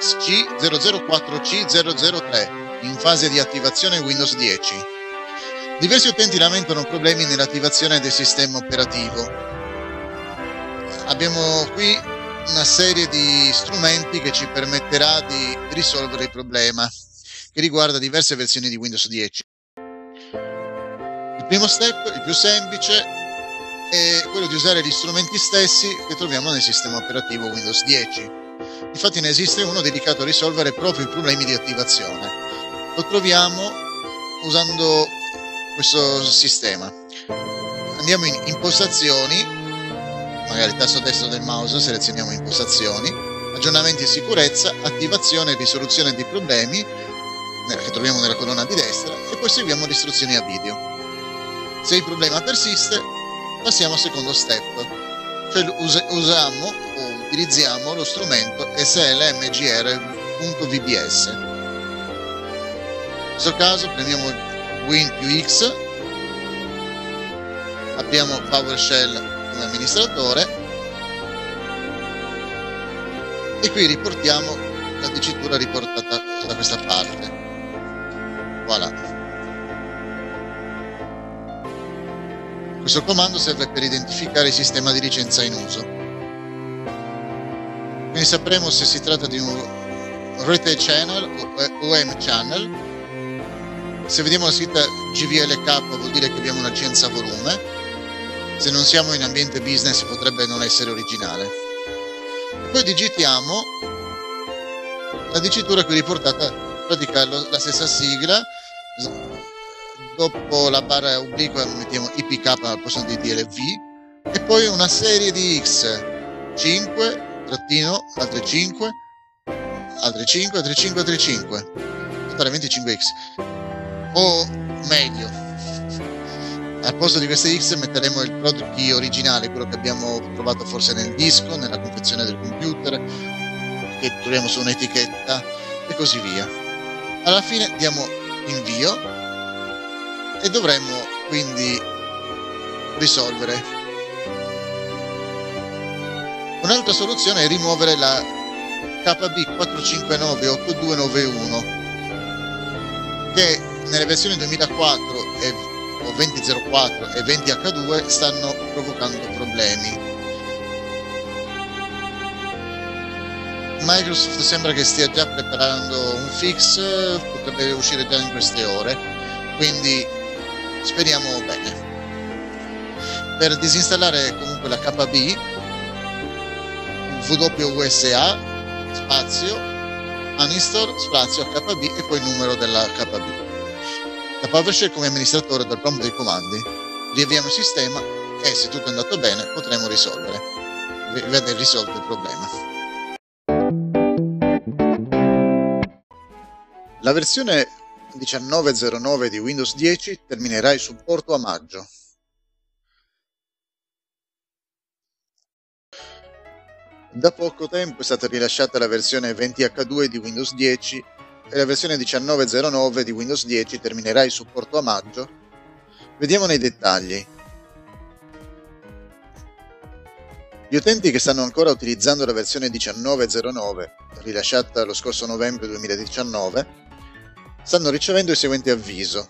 Errore 0xC004C003 in fase di attivazione Windows 10. Diversi utenti lamentano problemi nell'attivazione del sistema operativo. Abbiamo qui una serie di strumenti che ci permetterà di risolvere il problema che riguarda diverse versioni di Windows 10. Il primo step, il più semplice, è quello di usare gli strumenti stessi che troviamo nel sistema operativo Windows 10. Infatti ne esiste uno dedicato a risolvere proprio i problemi di attivazione. Lo troviamo usando questo sistema. Andiamo in impostazioni, magari tasto destro del mouse, selezioniamo impostazioni, aggiornamenti e sicurezza, attivazione e risoluzione dei problemi che troviamo nella colonna di destra e poi seguiamo le istruzioni a video. Se il problema persiste, passiamo al secondo step, cioè usiamo o utilizziamo lo strumento slmgr.vbs. In questo caso prendiamo Win più X, apriamo PowerShell come amministratore e qui riportiamo la dicitura riportata da questa parte. Voilà. Questo comando serve per identificare il sistema di licenza in uso. Quindi sapremo se si tratta di un retail channel o OM channel. Se vediamo la scritta GVLK vuol dire che abbiamo un'agenza a volume. Se non siamo in ambiente business potrebbe non essere originale. Poi digitiamo la dicitura qui riportata, in pratica la stessa sigla dopo la barra obliqua mettiamo IPK al posto di dire V e poi una serie di X. 5 trattino altre 5 altre 5 altre 5 altre 5 totale 25X o meglio al posto di queste X metteremo il product key originale quello che abbiamo trovato forse nel disco nella confezione del computer che troviamo su un'etichetta e così via. Alla fine diamo invio e dovremmo quindi risolvere. Un'altra soluzione è rimuovere la KB4598291 che nelle versioni 2004 e, o 2004 e 20H2 stanno provocando problemi. Microsoft sembra che stia già preparando un fix, potrebbe uscire già in queste ore, quindi speriamo bene. Per disinstallare comunque la KB, WUSA, spazio, uninstall, spazio KB e poi il numero della KB. Da PowerShell come amministratore del prompt dei comandi, riavviamo il sistema e se tutto è andato bene potremo risolvere, vedere risolto il problema. La versione 1909 di Windows 10 terminerà il supporto a maggio. Da poco tempo è stata rilasciata la versione 20H2 di Windows 10 e la versione 1909 di Windows 10 terminerà il supporto a maggio. Vediamo nei dettagli. Gli utenti che stanno ancora utilizzando la versione 1909, rilasciata lo scorso novembre 2019, stanno ricevendo il seguente avviso.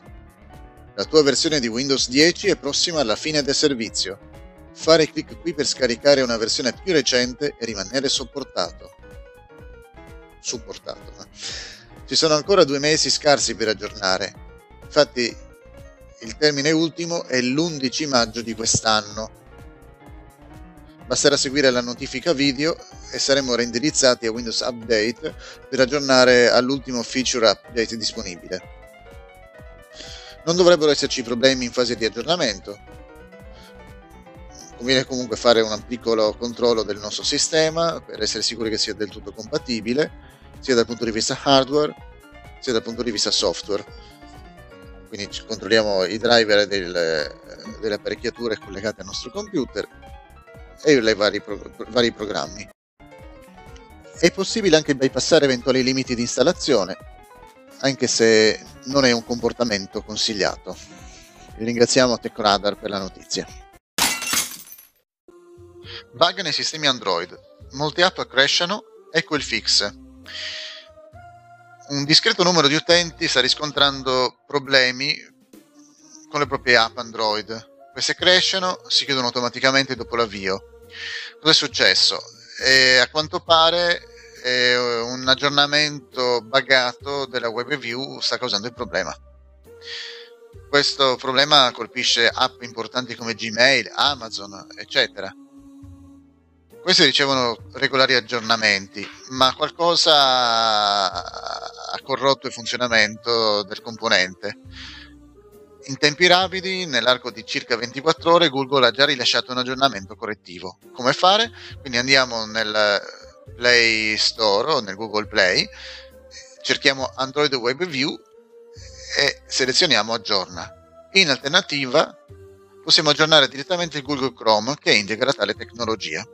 La tua versione di Windows 10 è prossima alla fine del servizio. Fare clic qui per scaricare una versione più recente e rimanere sopportato. Supportato. Ci sono ancora due mesi scarsi per aggiornare. Infatti il termine ultimo è l'11 maggio di quest'anno Basterà seguire la notifica video e saremo reindirizzati a Windows Update per aggiornare all'ultimo feature update disponibile. Non dovrebbero esserci problemi in fase di aggiornamento. Conviene comunque fare un piccolo controllo del nostro sistema per essere sicuri che sia del tutto compatibile, sia dal punto di vista hardware sia dal punto di vista software. Quindi controlliamo i driver del, delle apparecchiature collegate al nostro computer e i vari, pro- vari programmi. È possibile anche bypassare eventuali limiti di installazione, anche se non è un comportamento consigliato. Ringraziamo TechRadar per la notizia. Bug nei sistemi Android. Molte app crashano Ecco il fix. Un discreto numero di utenti sta riscontrando problemi con le proprie app Android. Queste crescono, si chiudono automaticamente dopo l'avvio. Cosa è successo? E a quanto pare un aggiornamento buggato della WebView sta causando il problema. Questo problema colpisce app importanti come Gmail, Amazon, eccetera. Queste ricevono regolari aggiornamenti, ma qualcosa ha corrotto il funzionamento del componente. In tempi rapidi, nell'arco di circa 24 ore, Google ha già rilasciato un aggiornamento correttivo. Come fare? Quindi andiamo nel Play Store o nel Google Play, cerchiamo Android Web View e selezioniamo aggiorna. In alternativa possiamo aggiornare direttamente il Google Chrome che integra tale tecnologia.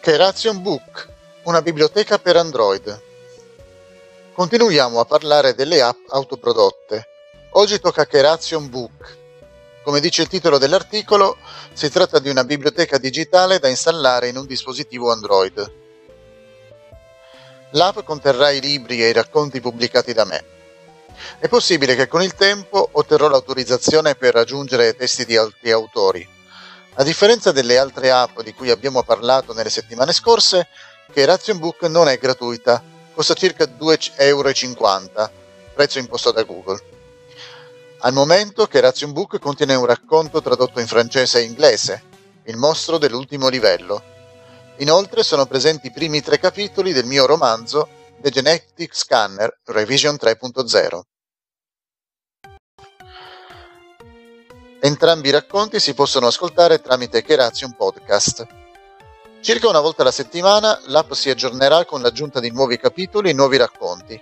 Keration Book, una biblioteca per Android. Continuiamo a parlare delle app autoprodotte. Oggi tocca Keration Book. Come dice il titolo dell'articolo, si tratta di una biblioteca digitale da installare in un dispositivo Android. L'app conterrà i libri e i racconti pubblicati da me. È possibile che con il tempo otterrò l'autorizzazione per aggiungere testi di altri autori a differenza delle altre app di cui abbiamo parlato nelle settimane scorse, che Ration Book non è gratuita, costa circa 2,50 euro, prezzo imposto da Google. Al momento che Ration Book contiene un racconto tradotto in francese e inglese, Il mostro dell'ultimo livello. Inoltre sono presenti i primi tre capitoli del mio romanzo The Genetic Scanner Revision 3.0. Entrambi i racconti si possono ascoltare tramite Keration Podcast. Circa una volta alla settimana l'app si aggiornerà con l'aggiunta di nuovi capitoli e nuovi racconti.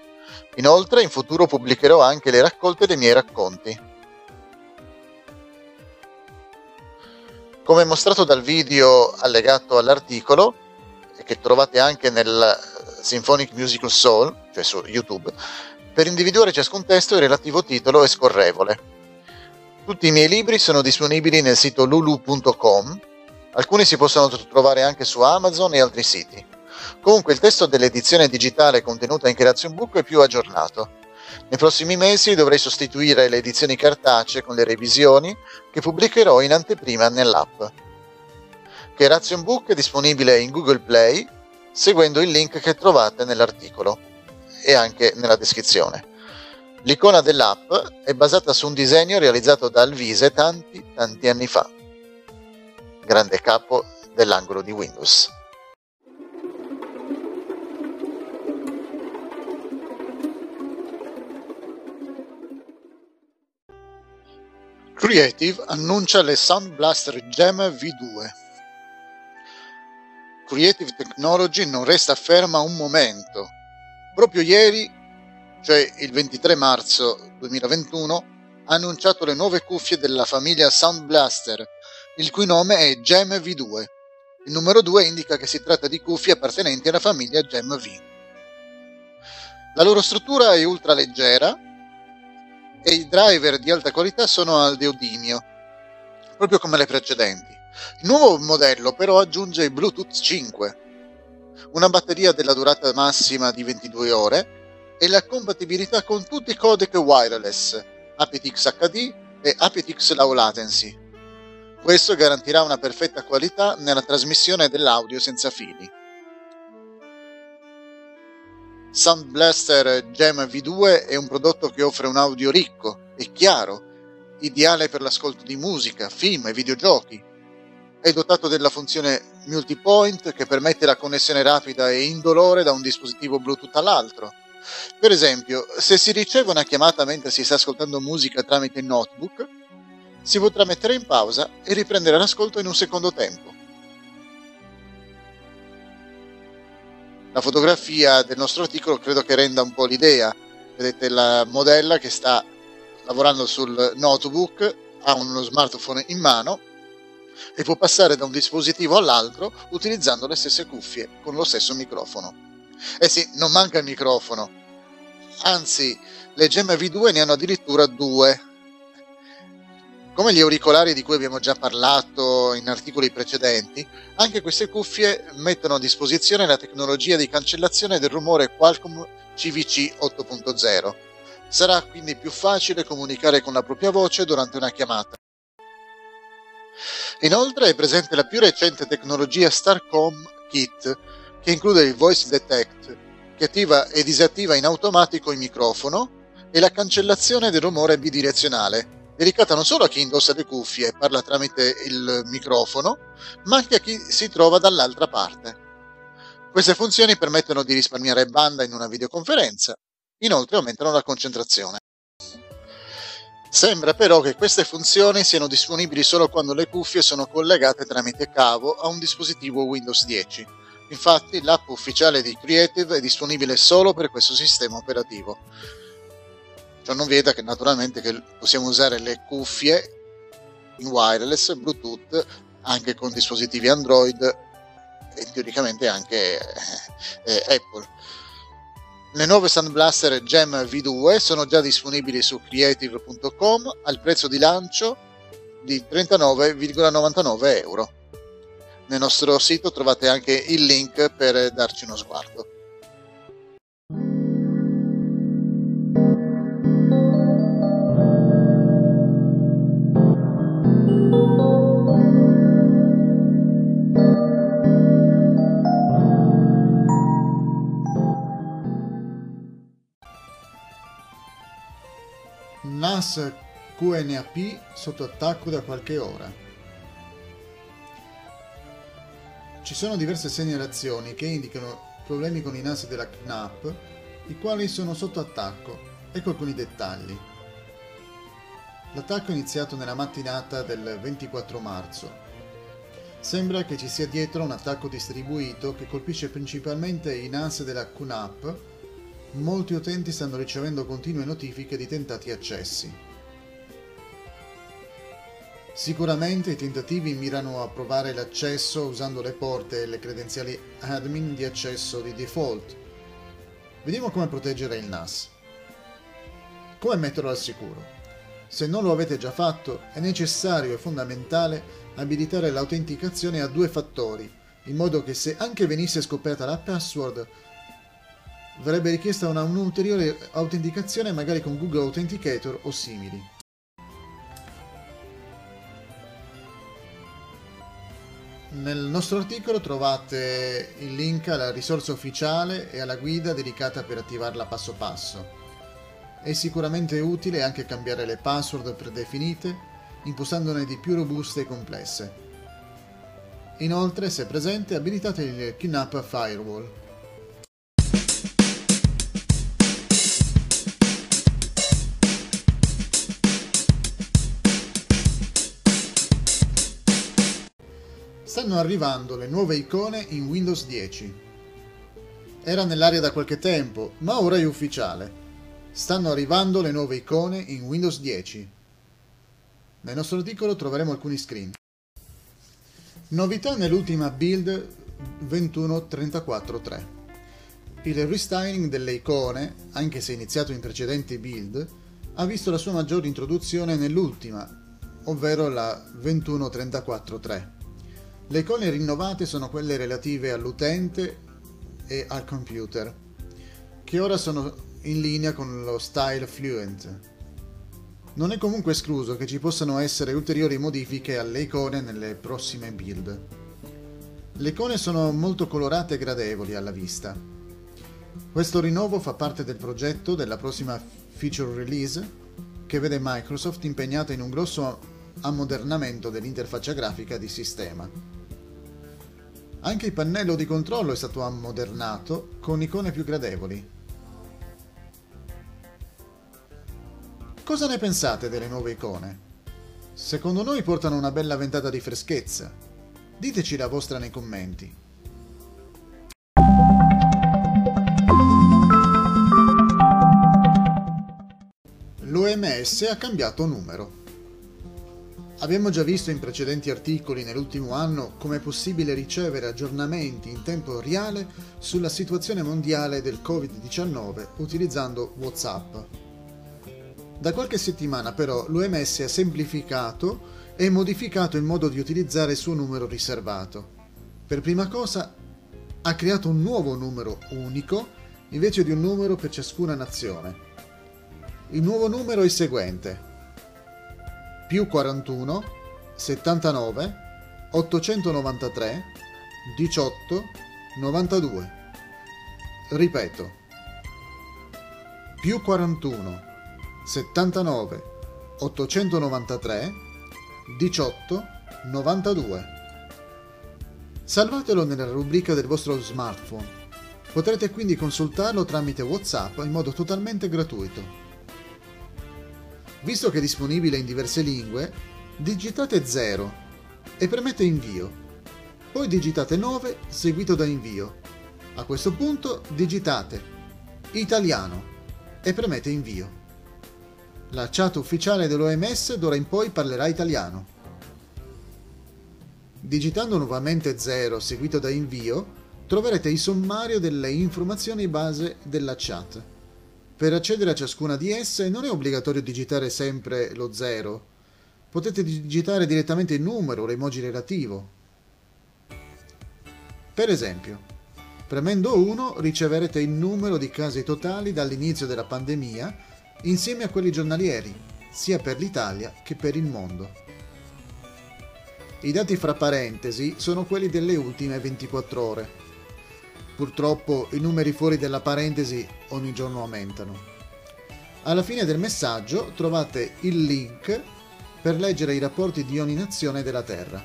Inoltre in futuro pubblicherò anche le raccolte dei miei racconti. Come mostrato dal video allegato all'articolo, e che trovate anche nel Symphonic Musical Soul, cioè su YouTube, per individuare ciascun testo il relativo titolo è scorrevole. Tutti i miei libri sono disponibili nel sito lulu.com, alcuni si possono trovare anche su Amazon e altri siti. Comunque il testo dell'edizione digitale contenuta in Creation Book è più aggiornato. Nei prossimi mesi dovrei sostituire le edizioni cartacee con le revisioni che pubblicherò in anteprima nell'app. Creation Book è disponibile in Google Play seguendo il link che trovate nell'articolo e anche nella descrizione. L'icona dell'app è basata su un disegno realizzato da Alvise tanti, tanti anni fa. Grande capo dell'angolo di Windows. Creative annuncia le Sound Blaster Gem V2. Creative Technology non resta ferma un momento. Proprio ieri cioè il 23 marzo 2021, ha annunciato le nuove cuffie della famiglia Sound Blaster, il cui nome è Gem V2. Il numero 2 indica che si tratta di cuffie appartenenti alla famiglia Gem V. La loro struttura è ultra leggera e i driver di alta qualità sono al deodimio, proprio come le precedenti. Il nuovo modello però aggiunge Bluetooth 5, una batteria della durata massima di 22 ore e la compatibilità con tutti i codec wireless, aptX HD e aptX Low Latency. Questo garantirà una perfetta qualità nella trasmissione dell'audio senza fili. Sound Blaster Gem V2 è un prodotto che offre un audio ricco e chiaro, ideale per l'ascolto di musica, film e videogiochi. È dotato della funzione multipoint che permette la connessione rapida e indolore da un dispositivo Bluetooth all'altro per esempio, se si riceve una chiamata mentre si sta ascoltando musica tramite notebook, si potrà mettere in pausa e riprendere l'ascolto in un secondo tempo. La fotografia del nostro articolo credo che renda un po' l'idea. Vedete la modella che sta lavorando sul notebook, ha uno smartphone in mano e può passare da un dispositivo all'altro utilizzando le stesse cuffie con lo stesso microfono. Eh sì, non manca il microfono. Anzi, le gemme V2 ne hanno addirittura due. Come gli auricolari di cui abbiamo già parlato in articoli precedenti, anche queste cuffie mettono a disposizione la tecnologia di cancellazione del rumore Qualcomm CVC 8.0. Sarà quindi più facile comunicare con la propria voce durante una chiamata. Inoltre è presente la più recente tecnologia Starcom Kit, che include il Voice Detect, che attiva e disattiva in automatico il microfono, e la cancellazione del rumore bidirezionale, dedicata non solo a chi indossa le cuffie e parla tramite il microfono, ma anche a chi si trova dall'altra parte. Queste funzioni permettono di risparmiare banda in una videoconferenza, inoltre aumentano la concentrazione. Sembra però che queste funzioni siano disponibili solo quando le cuffie sono collegate tramite cavo a un dispositivo Windows 10. Infatti l'app ufficiale di Creative è disponibile solo per questo sistema operativo. Ciò non vieta che naturalmente che possiamo usare le cuffie in wireless, Bluetooth, anche con dispositivi Android e teoricamente anche eh, eh, Apple. Le nuove Sound Blaster Gem V2 sono già disponibili su creative.com al prezzo di lancio di 39,99 euro. Nel nostro sito trovate anche il link per darci uno sguardo. NAS QNAP sotto attacco da qualche ora. Ci sono diverse segnalazioni che indicano problemi con i NAS della KNAP, i quali sono sotto attacco. Ecco alcuni dettagli. L'attacco è iniziato nella mattinata del 24 marzo. Sembra che ci sia dietro un attacco distribuito che colpisce principalmente i NAS della QNAP molti utenti stanno ricevendo continue notifiche di tentati accessi. Sicuramente i tentativi mirano a provare l'accesso usando le porte e le credenziali admin di accesso di default. Vediamo come proteggere il NAS. Come metterlo al sicuro? Se non lo avete già fatto, è necessario e fondamentale abilitare l'autenticazione a due fattori, in modo che se anche venisse scoperta la password verrebbe richiesta una un'ulteriore autenticazione magari con Google Authenticator o simili. Nel nostro articolo trovate il link alla risorsa ufficiale e alla guida dedicata per attivarla passo passo. È sicuramente utile anche cambiare le password predefinite, impostandone di più robuste e complesse. Inoltre, se presente, abilitate il QNAP Firewall. Stanno arrivando le nuove icone in Windows 10. Era nell'aria da qualche tempo, ma ora è ufficiale. Stanno arrivando le nuove icone in Windows 10. Nel nostro articolo troveremo alcuni screen. Novità nell'ultima build 21.34.3. Il restyling delle icone, anche se iniziato in precedenti build, ha visto la sua maggiore introduzione nell'ultima, ovvero la 21.34.3. Le icone rinnovate sono quelle relative all'utente e al computer, che ora sono in linea con lo style Fluent. Non è comunque escluso che ci possano essere ulteriori modifiche alle icone nelle prossime build. Le icone sono molto colorate e gradevoli alla vista. Questo rinnovo fa parte del progetto della prossima feature release che vede Microsoft impegnata in un grosso ammodernamento dell'interfaccia grafica di sistema. Anche il pannello di controllo è stato ammodernato con icone più gradevoli. Cosa ne pensate delle nuove icone? Secondo noi portano una bella ventata di freschezza. Diteci la vostra nei commenti. L'OMS ha cambiato numero. Abbiamo già visto in precedenti articoli nell'ultimo anno come è possibile ricevere aggiornamenti in tempo reale sulla situazione mondiale del Covid-19 utilizzando WhatsApp. Da qualche settimana però l'OMS ha semplificato e modificato il modo di utilizzare il suo numero riservato. Per prima cosa ha creato un nuovo numero unico invece di un numero per ciascuna nazione. Il nuovo numero è il seguente. Più 41 79 893 18 92. Ripeto. Più 41 79 893 18 92. Salvatelo nella rubrica del vostro smartphone. Potrete quindi consultarlo tramite WhatsApp in modo totalmente gratuito. Visto che è disponibile in diverse lingue, digitate 0 e premete invio. Poi digitate 9 seguito da invio. A questo punto digitate italiano e premete invio. La chat ufficiale dell'OMS d'ora in poi parlerà italiano. Digitando nuovamente 0 seguito da invio, troverete il sommario delle informazioni base della chat. Per accedere a ciascuna di esse non è obbligatorio digitare sempre lo 0. Potete digitare direttamente il numero o l'emoji relativo. Per esempio, premendo 1 riceverete il numero di casi totali dall'inizio della pandemia insieme a quelli giornalieri, sia per l'Italia che per il mondo. I dati fra parentesi sono quelli delle ultime 24 ore. Purtroppo i numeri fuori della parentesi ogni giorno aumentano. Alla fine del messaggio trovate il link per leggere i rapporti di ogni nazione della Terra.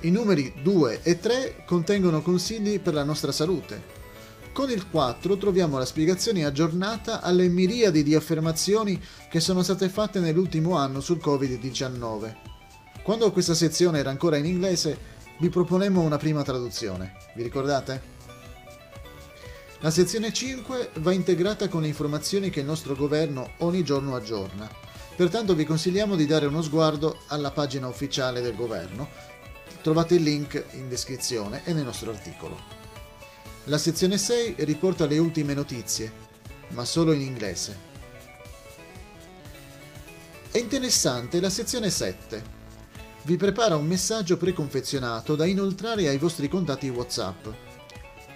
I numeri 2 e 3 contengono consigli per la nostra salute, con il 4 troviamo la spiegazione aggiornata alle miriadi di affermazioni che sono state fatte nell'ultimo anno sul Covid-19. Quando questa sezione era ancora in inglese, vi proponemmo una prima traduzione. Vi ricordate? La sezione 5 va integrata con le informazioni che il nostro governo ogni giorno aggiorna. Pertanto vi consigliamo di dare uno sguardo alla pagina ufficiale del governo. Trovate il link in descrizione e nel nostro articolo. La sezione 6 riporta le ultime notizie, ma solo in inglese. È interessante la sezione 7. Vi prepara un messaggio preconfezionato da inoltrare ai vostri contatti WhatsApp.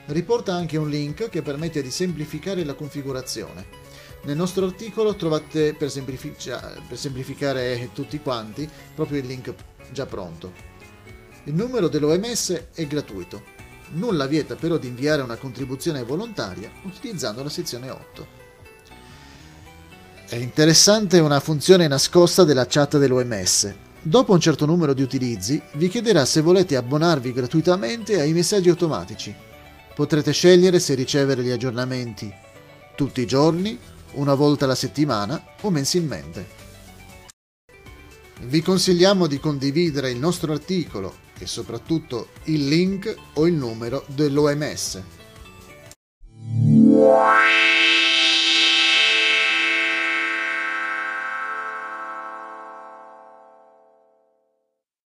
Riporta anche un link che permette di semplificare la configurazione. Nel nostro articolo trovate per, semplific- per semplificare tutti quanti proprio il link già pronto. Il numero dell'OMS è gratuito Nulla vieta però di inviare una contribuzione volontaria utilizzando la sezione 8. È interessante una funzione nascosta della chat dell'OMS. Dopo un certo numero di utilizzi, vi chiederà se volete abbonarvi gratuitamente ai messaggi automatici. Potrete scegliere se ricevere gli aggiornamenti tutti i giorni, una volta alla settimana o mensilmente. Vi consigliamo di condividere il nostro articolo e soprattutto il link o il numero dell'OMS.